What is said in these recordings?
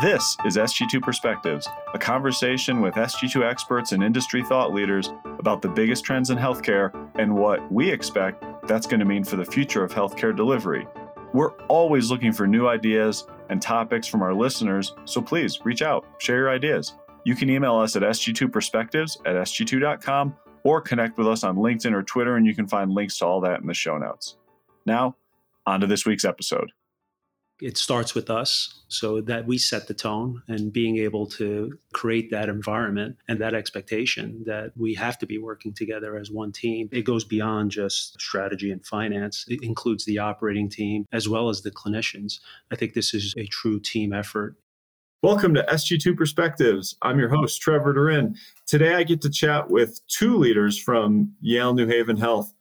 This is SG2 Perspectives, a conversation with SG2 experts and industry thought leaders about the biggest trends in healthcare and what we expect that's going to mean for the future of healthcare delivery. We're always looking for new ideas and topics from our listeners, so please reach out, share your ideas. You can email us at sg2perspectives at sg2.com or connect with us on LinkedIn or Twitter, and you can find links to all that in the show notes. Now, on to this week's episode it starts with us so that we set the tone and being able to create that environment and that expectation that we have to be working together as one team. It goes beyond just strategy and finance, it includes the operating team as well as the clinicians. I think this is a true team effort. Welcome to SG2 Perspectives. I'm your host, Trevor Durin. Today I get to chat with two leaders from Yale New Haven Health.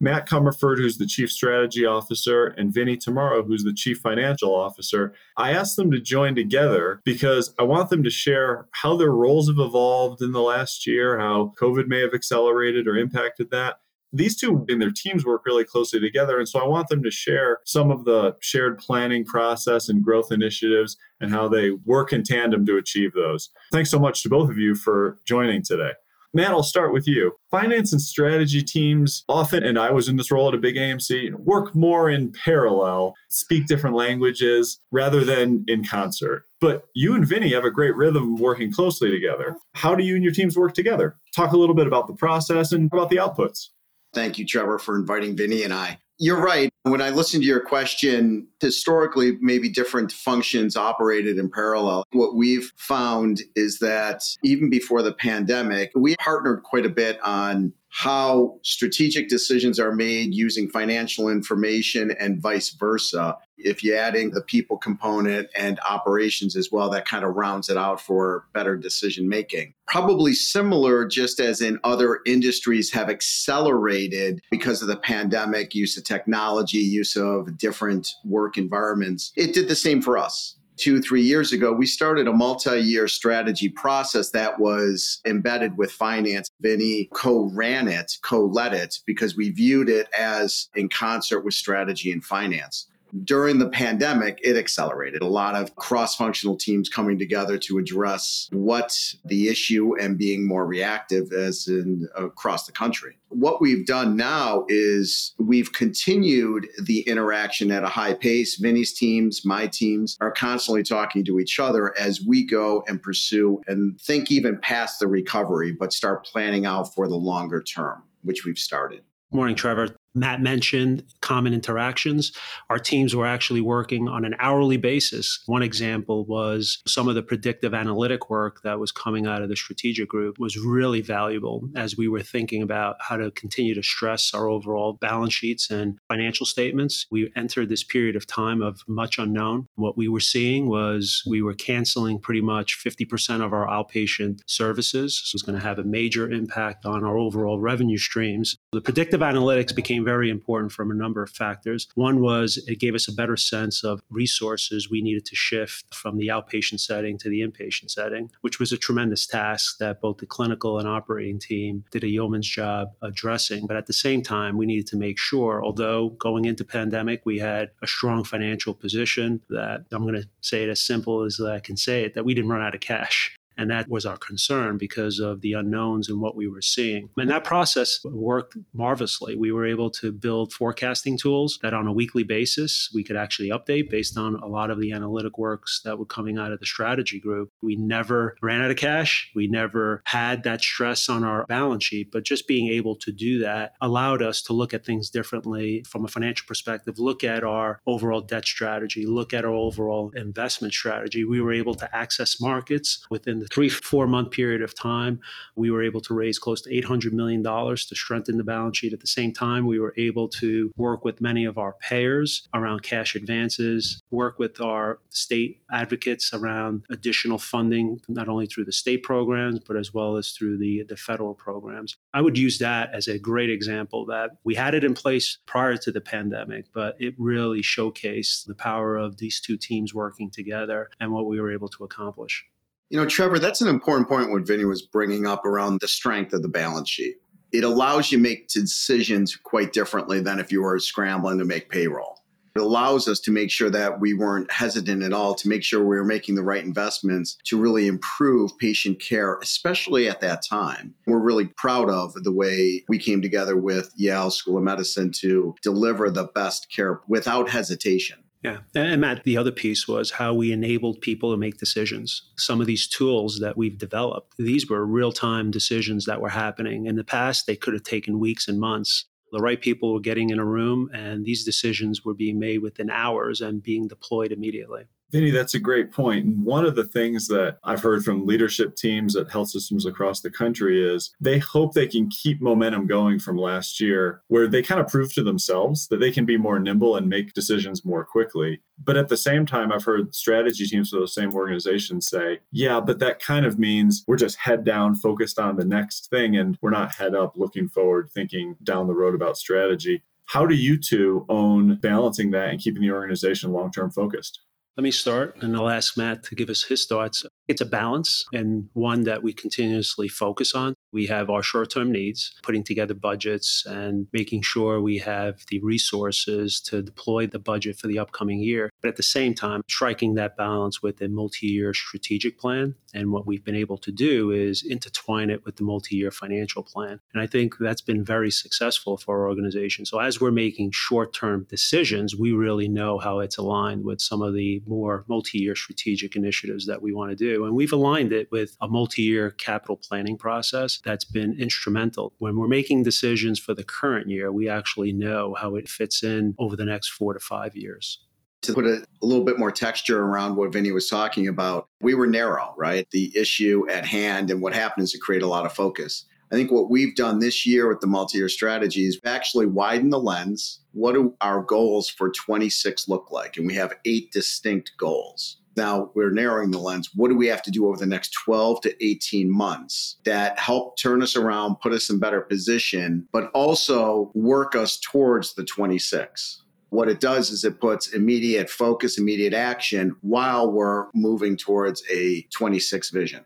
Matt Comerford, who's the Chief Strategy Officer, and Vinny Tammaro, who's the Chief Financial Officer. I asked them to join together because I want them to share how their roles have evolved in the last year, how COVID may have accelerated or impacted that. These two and their teams work really closely together. And so I want them to share some of the shared planning process and growth initiatives and how they work in tandem to achieve those. Thanks so much to both of you for joining today. Matt, I'll start with you. Finance and strategy teams often, and I was in this role at a big AMC, work more in parallel, speak different languages rather than in concert. But you and Vinny have a great rhythm working closely together. How do you and your teams work together? Talk a little bit about the process and about the outputs. Thank you, Trevor, for inviting Vinny and I. You're right. When I listened to your question, historically, maybe different functions operated in parallel. What we've found is that even before the pandemic, we partnered quite a bit on how strategic decisions are made using financial information and vice versa. If you add in the people component and operations as well, that kind of rounds it out for better decision making. Probably similar, just as in other industries have accelerated because of the pandemic, use of technology, use of different work environments. It did the same for us two, three years ago, we started a multi year strategy process that was embedded with finance. Vinny co ran it, co led it, because we viewed it as in concert with strategy and finance during the pandemic, it accelerated. A lot of cross functional teams coming together to address what the issue and being more reactive as in across the country. What we've done now is we've continued the interaction at a high pace. Vinny's teams, my teams are constantly talking to each other as we go and pursue and think even past the recovery, but start planning out for the longer term, which we've started. Morning, Trevor. Matt mentioned common interactions. Our teams were actually working on an hourly basis. One example was some of the predictive analytic work that was coming out of the strategic group was really valuable as we were thinking about how to continue to stress our overall balance sheets and financial statements. We entered this period of time of much unknown. What we were seeing was we were canceling pretty much 50% of our outpatient services. This was going to have a major impact on our overall revenue streams. The predictive analytics became became very important from a number of factors. One was it gave us a better sense of resources we needed to shift from the outpatient setting to the inpatient setting, which was a tremendous task that both the clinical and operating team did a yeoman's job addressing. But at the same time, we needed to make sure, although going into pandemic, we had a strong financial position that I'm going to say it as simple as I can say it, that we didn't run out of cash. And that was our concern because of the unknowns and what we were seeing. And that process worked marvelously. We were able to build forecasting tools that on a weekly basis we could actually update based on a lot of the analytic works that were coming out of the strategy group. We never ran out of cash. We never had that stress on our balance sheet, but just being able to do that allowed us to look at things differently from a financial perspective, look at our overall debt strategy, look at our overall investment strategy. We were able to access markets within the three, four month period of time, we were able to raise close to $800 million to strengthen the balance sheet. At the same time, we were able to work with many of our payers around cash advances, work with our state advocates around additional funding, not only through the state programs, but as well as through the, the federal programs. I would use that as a great example that we had it in place prior to the pandemic, but it really showcased the power of these two teams working together and what we were able to accomplish. You know, Trevor, that's an important point what Vinny was bringing up around the strength of the balance sheet. It allows you to make decisions quite differently than if you were scrambling to make payroll. It allows us to make sure that we weren't hesitant at all to make sure we were making the right investments to really improve patient care, especially at that time. We're really proud of the way we came together with Yale School of Medicine to deliver the best care without hesitation. Yeah. And Matt, the other piece was how we enabled people to make decisions. Some of these tools that we've developed, these were real time decisions that were happening. In the past, they could have taken weeks and months. The right people were getting in a room, and these decisions were being made within hours and being deployed immediately. Vinny, that's a great point. And one of the things that I've heard from leadership teams at health systems across the country is they hope they can keep momentum going from last year, where they kind of prove to themselves that they can be more nimble and make decisions more quickly. But at the same time, I've heard strategy teams for those same organizations say, yeah, but that kind of means we're just head down, focused on the next thing, and we're not head up looking forward, thinking down the road about strategy. How do you two own balancing that and keeping the organization long term focused? Let me start and I'll ask Matt to give us his thoughts. It's a balance and one that we continuously focus on. We have our short term needs, putting together budgets and making sure we have the resources to deploy the budget for the upcoming year. But at the same time, striking that balance with a multi year strategic plan. And what we've been able to do is intertwine it with the multi year financial plan. And I think that's been very successful for our organization. So as we're making short term decisions, we really know how it's aligned with some of the more multi year strategic initiatives that we want to do. And we've aligned it with a multi year capital planning process that's been instrumental. When we're making decisions for the current year, we actually know how it fits in over the next four to five years to put a, a, little bit more texture around what Vinny was talking about, we were narrow, right? The issue at hand and what happened is to create a lot of focus. I think what we've done this year with the multi year strategies, actually widen the lens. What do our goals for 26 look like? And we have eight distinct goals now we're narrowing the lens. What do we have to do over the next 12 to 18 months that help turn us around, put us in better position, but also work us towards the 26? What it does is it puts immediate focus, immediate action while we're moving towards a 26 vision.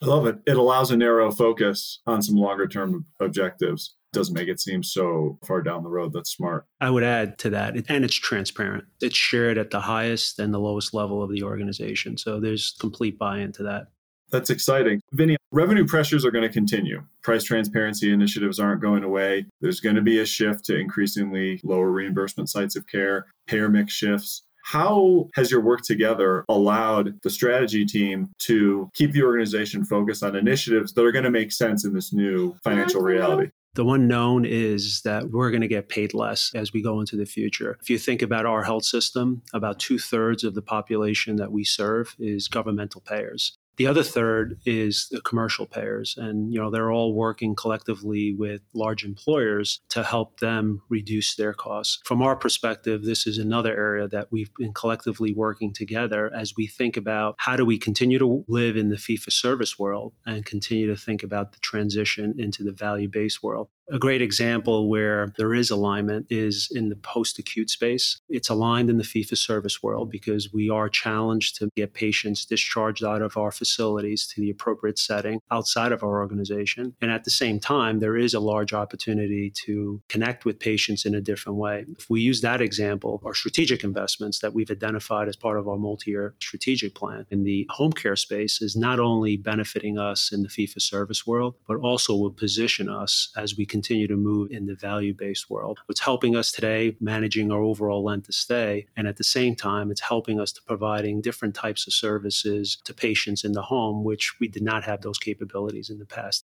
I love it. It allows a narrow focus on some longer term objectives doesn't make it seem so far down the road. That's smart. I would add to that, and it's transparent. It's shared at the highest and the lowest level of the organization. So there's complete buy in to that. That's exciting. Vinny, revenue pressures are going to continue. Price transparency initiatives aren't going away. There's going to be a shift to increasingly lower reimbursement sites of care, payer mix shifts. How has your work together allowed the strategy team to keep the organization focused on initiatives that are going to make sense in this new financial reality? The one known is that we're going to get paid less as we go into the future. If you think about our health system, about two thirds of the population that we serve is governmental payers. The other third is the commercial payers, and you know they're all working collectively with large employers to help them reduce their costs. From our perspective, this is another area that we've been collectively working together as we think about how do we continue to live in the for service world and continue to think about the transition into the value based world. A great example where there is alignment is in the post acute space. It's aligned in the fee for service world because we are challenged to get patients discharged out of our facilities to the appropriate setting outside of our organization. And at the same time, there is a large opportunity to connect with patients in a different way. If we use that example, our strategic investments that we've identified as part of our multi year strategic plan in the home care space is not only benefiting us in the fee for service world, but also will position us as we continue to move in the value based world. It's helping us today managing our overall length of stay. And at the same time, it's helping us to providing different types of services to patients in the home, which we did not have those capabilities in the past.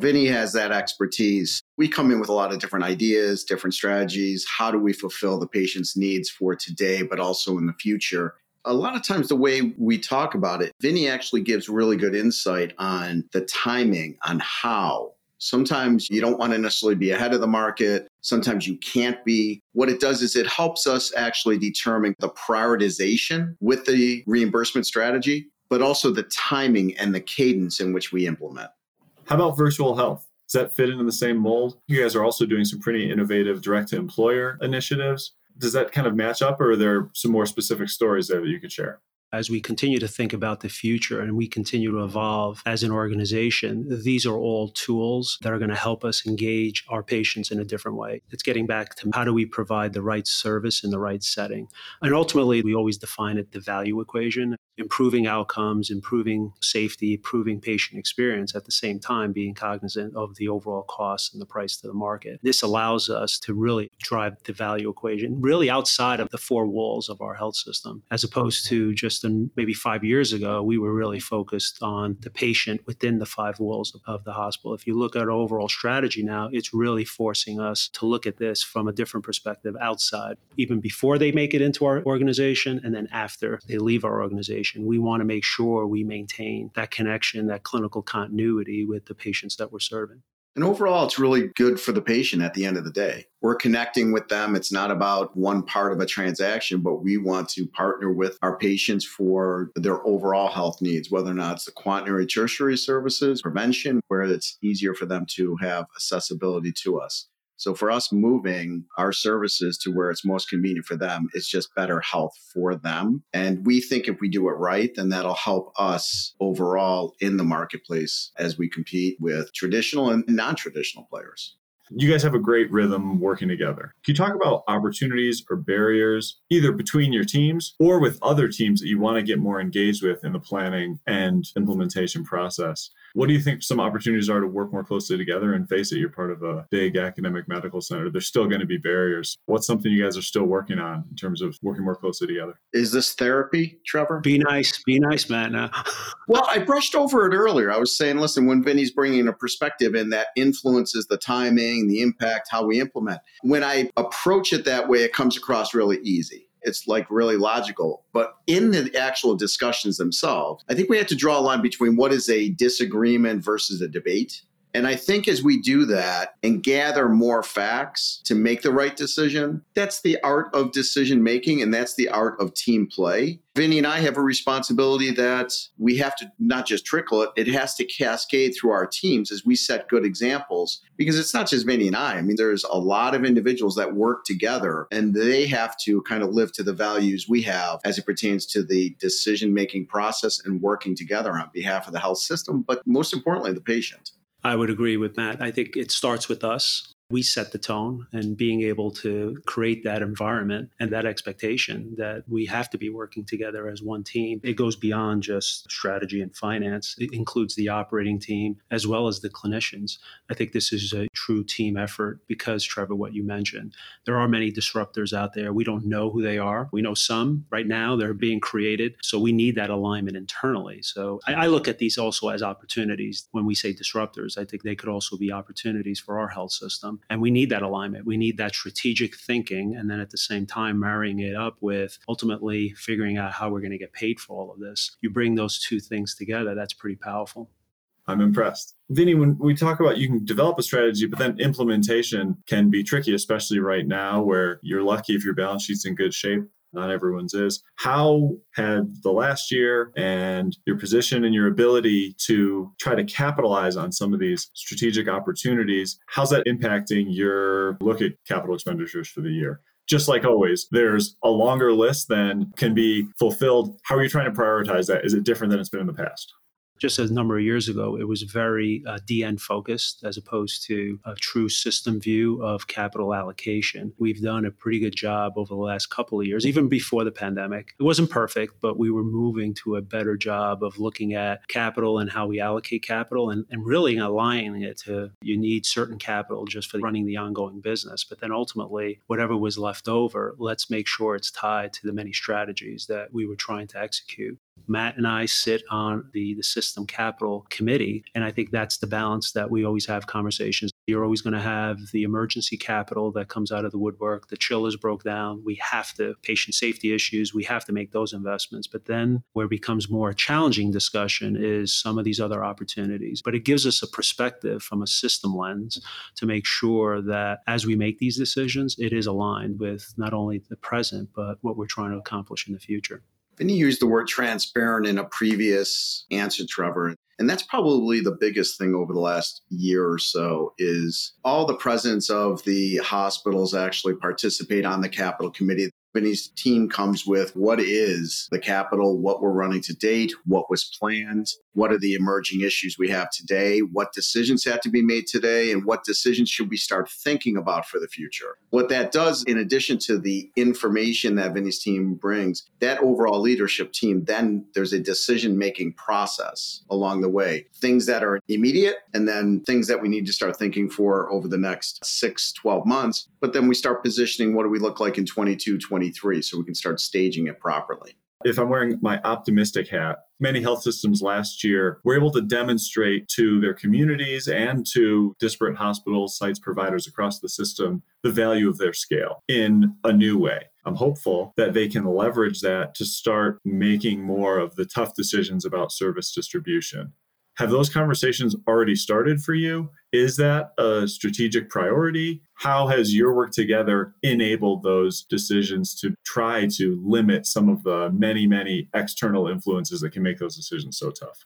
Vinny has that expertise. We come in with a lot of different ideas, different strategies. How do we fulfill the patient's needs for today, but also in the future? A lot of times, the way we talk about it, Vinny actually gives really good insight on the timing, on how Sometimes you don't want to necessarily be ahead of the market. Sometimes you can't be. What it does is it helps us actually determine the prioritization with the reimbursement strategy, but also the timing and the cadence in which we implement. How about virtual health? Does that fit into the same mold? You guys are also doing some pretty innovative direct to employer initiatives. Does that kind of match up, or are there some more specific stories there that you could share? As we continue to think about the future and we continue to evolve as an organization, these are all tools that are going to help us engage our patients in a different way. It's getting back to how do we provide the right service in the right setting. And ultimately, we always define it the value equation, improving outcomes, improving safety, improving patient experience at the same time being cognizant of the overall cost and the price to the market. This allows us to really drive the value equation really outside of the four walls of our health system as opposed to just than maybe five years ago, we were really focused on the patient within the five walls of the hospital. If you look at our overall strategy now, it's really forcing us to look at this from a different perspective outside, even before they make it into our organization and then after they leave our organization. We want to make sure we maintain that connection, that clinical continuity with the patients that we're serving. And overall, it's really good for the patient at the end of the day. We're connecting with them. It's not about one part of a transaction, but we want to partner with our patients for their overall health needs, whether or not it's the quaternary tertiary services, prevention, where it's easier for them to have accessibility to us. So for us moving our services to where it's most convenient for them, it's just better health for them. And we think if we do it right, then that'll help us overall in the marketplace as we compete with traditional and non traditional players. You guys have a great rhythm working together. Can you talk about opportunities or barriers, either between your teams or with other teams that you want to get more engaged with in the planning and implementation process? What do you think some opportunities are to work more closely together? And face it, you're part of a big academic medical center. There's still going to be barriers. What's something you guys are still working on in terms of working more closely together? Is this therapy, Trevor? Be nice. Be nice, Matt. Uh, well, I brushed over it earlier. I was saying, listen, when Vinny's bringing a perspective in that influences the timing, the impact, how we implement. When I approach it that way, it comes across really easy it's like really logical. But in the actual discussions themselves, I think we have to draw a line between what is a disagreement versus a debate. And I think as we do that and gather more facts to make the right decision, that's the art of decision making and that's the art of team play. Vinny and I have a responsibility that we have to not just trickle it, it has to cascade through our teams as we set good examples because it's not just Vinny and I. I mean, there's a lot of individuals that work together and they have to kind of live to the values we have as it pertains to the decision making process and working together on behalf of the health system, but most importantly, the patient. I would agree with Matt. I think it starts with us we set the tone and being able to create that environment and that expectation that we have to be working together as one team. It goes beyond just strategy and finance, it includes the operating team as well as the clinicians. I think this is a true team effort because, Trevor, what you mentioned, there are many disruptors out there. We don't know who they are. We know some right now, they're being created. So we need that alignment internally. So I, I look at these also as opportunities. When we say disruptors, I think they could also be opportunities for our health system and we need that alignment. We need that strategic thinking. And then at the same time, marrying it up with ultimately figuring out how we're going to get paid for all of this. You bring those two things together, that's pretty powerful. I'm impressed. Vinny, when we talk about you can develop a strategy, but then implementation can be tricky, especially right now where you're lucky if your balance sheet's in good shape not everyone's is. How had the last year and your position and your ability to try to capitalize on some of these strategic opportunities, how's that impacting your look at capital expenditures for the year? Just like always, there's a longer list than can be fulfilled. How are you trying to prioritize that? Is it different than it's been in the past? Just a number of years ago, it was very uh, DN focused as opposed to a true system view of capital allocation. We've done a pretty good job over the last couple of years, even before the pandemic. It wasn't perfect, but we were moving to a better job of looking at capital and how we allocate capital and, and really aligning it to you need certain capital just for running the ongoing business. But then ultimately, whatever was left over, let's make sure it's tied to the many strategies that we were trying to execute. Matt and I sit on the, the system capital committee. And I think that's the balance that we always have conversations. You're always going to have the emergency capital that comes out of the woodwork. The chillers broke down. We have to, patient safety issues, we have to make those investments. But then where it becomes more challenging discussion is some of these other opportunities. But it gives us a perspective from a system lens to make sure that as we make these decisions, it is aligned with not only the present, but what we're trying to accomplish in the future. Then you used the word transparent in a previous answer, Trevor. And that's probably the biggest thing over the last year or so is all the presidents of the hospitals actually participate on the capital committee. Vinny's team comes with what is the capital, what we're running to date, what was planned, what are the emerging issues we have today, what decisions have to be made today, and what decisions should we start thinking about for the future. What that does, in addition to the information that Vinny's team brings, that overall leadership team, then there's a decision making process along the way. Things that are immediate, and then things that we need to start thinking for over the next six, 12 months. But then we start positioning what do we look like in 22, 23, so we can start staging it properly. If I'm wearing my optimistic hat, many health systems last year were able to demonstrate to their communities and to disparate hospitals, sites, providers across the system the value of their scale in a new way. I'm hopeful that they can leverage that to start making more of the tough decisions about service distribution. Have those conversations already started for you? Is that a strategic priority? How has your work together enabled those decisions to try to limit some of the many, many external influences that can make those decisions so tough?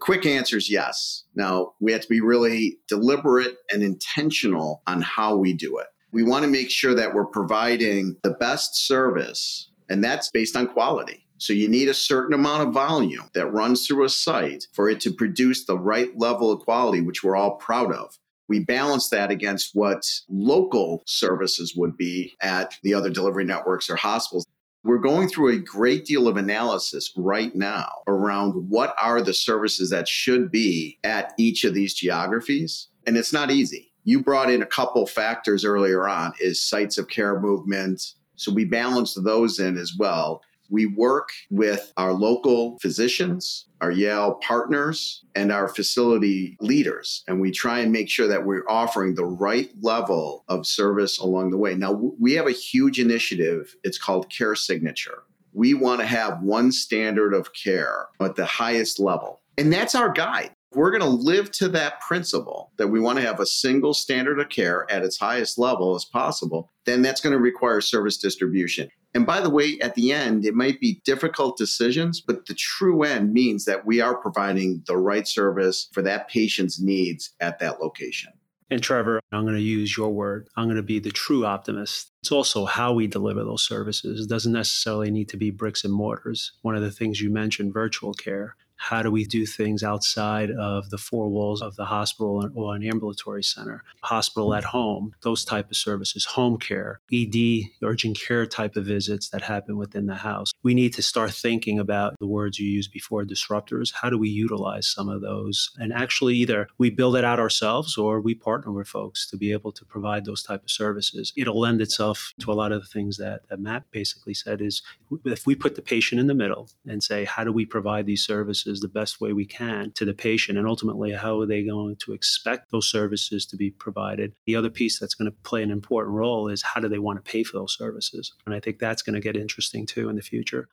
Quick answer is yes. Now, we have to be really deliberate and intentional on how we do it. We want to make sure that we're providing the best service, and that's based on quality. So you need a certain amount of volume that runs through a site for it to produce the right level of quality, which we're all proud of. We balance that against what local services would be at the other delivery networks or hospitals. We're going through a great deal of analysis right now around what are the services that should be at each of these geographies. And it's not easy. You brought in a couple factors earlier on is sites of care movement. So we balanced those in as well. We work with our local physicians, our Yale partners, and our facility leaders. And we try and make sure that we're offering the right level of service along the way. Now, we have a huge initiative. It's called Care Signature. We want to have one standard of care at the highest level. And that's our guide we're going to live to that principle that we want to have a single standard of care at its highest level as possible, then that's going to require service distribution. And by the way, at the end, it might be difficult decisions, but the true end means that we are providing the right service for that patient's needs at that location. And Trevor, I'm going to use your word. I'm going to be the true optimist. It's also how we deliver those services. It doesn't necessarily need to be bricks and mortars. One of the things you mentioned, virtual care how do we do things outside of the four walls of the hospital or an ambulatory center? Hospital at home those type of services home care ed urgent care type of visits that happen within the house. We need to start thinking about the words you used before disruptors. How do we utilize some of those? And actually either we build it out ourselves or we partner with folks to be able to provide those type of services. It'll lend itself to a lot of the things that, that matt basically said is if we put the patient in the middle and say how do we provide these services services the best way we can to the patient and ultimately how are they going to expect those services to be provided the other piece that's going to play an important role is how do they want to pay for those services and i think that's going to get interesting too in the future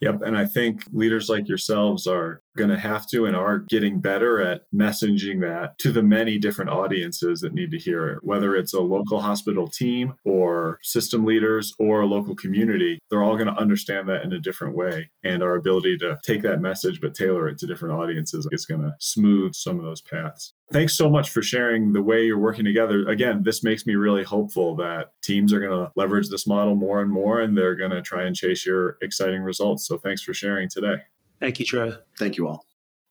Yep. And I think leaders like yourselves are going to have to and are getting better at messaging that to the many different audiences that need to hear it, whether it's a local hospital team or system leaders or a local community. They're all going to understand that in a different way. And our ability to take that message but tailor it to different audiences is going to smooth some of those paths. Thanks so much for sharing the way you're working together. Again, this makes me really hopeful that teams are going to leverage this model more and more and they're going to try and chase your exciting results. So thanks for sharing today. Thank you, Trey. Thank you all.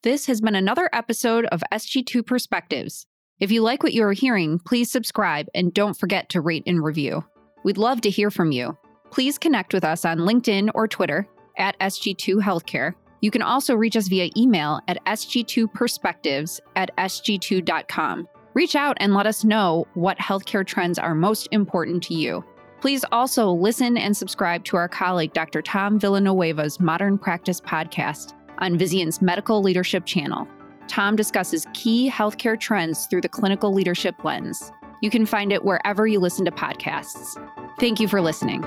This has been another episode of SG2 Perspectives. If you like what you are hearing, please subscribe and don't forget to rate and review. We'd love to hear from you. Please connect with us on LinkedIn or Twitter at SG2 Healthcare you can also reach us via email at sg2perspectives at sg2.com. Reach out and let us know what healthcare trends are most important to you. Please also listen and subscribe to our colleague Dr. Tom Villanueva's Modern Practice podcast on Vizient's Medical Leadership channel. Tom discusses key healthcare trends through the clinical leadership lens. You can find it wherever you listen to podcasts. Thank you for listening.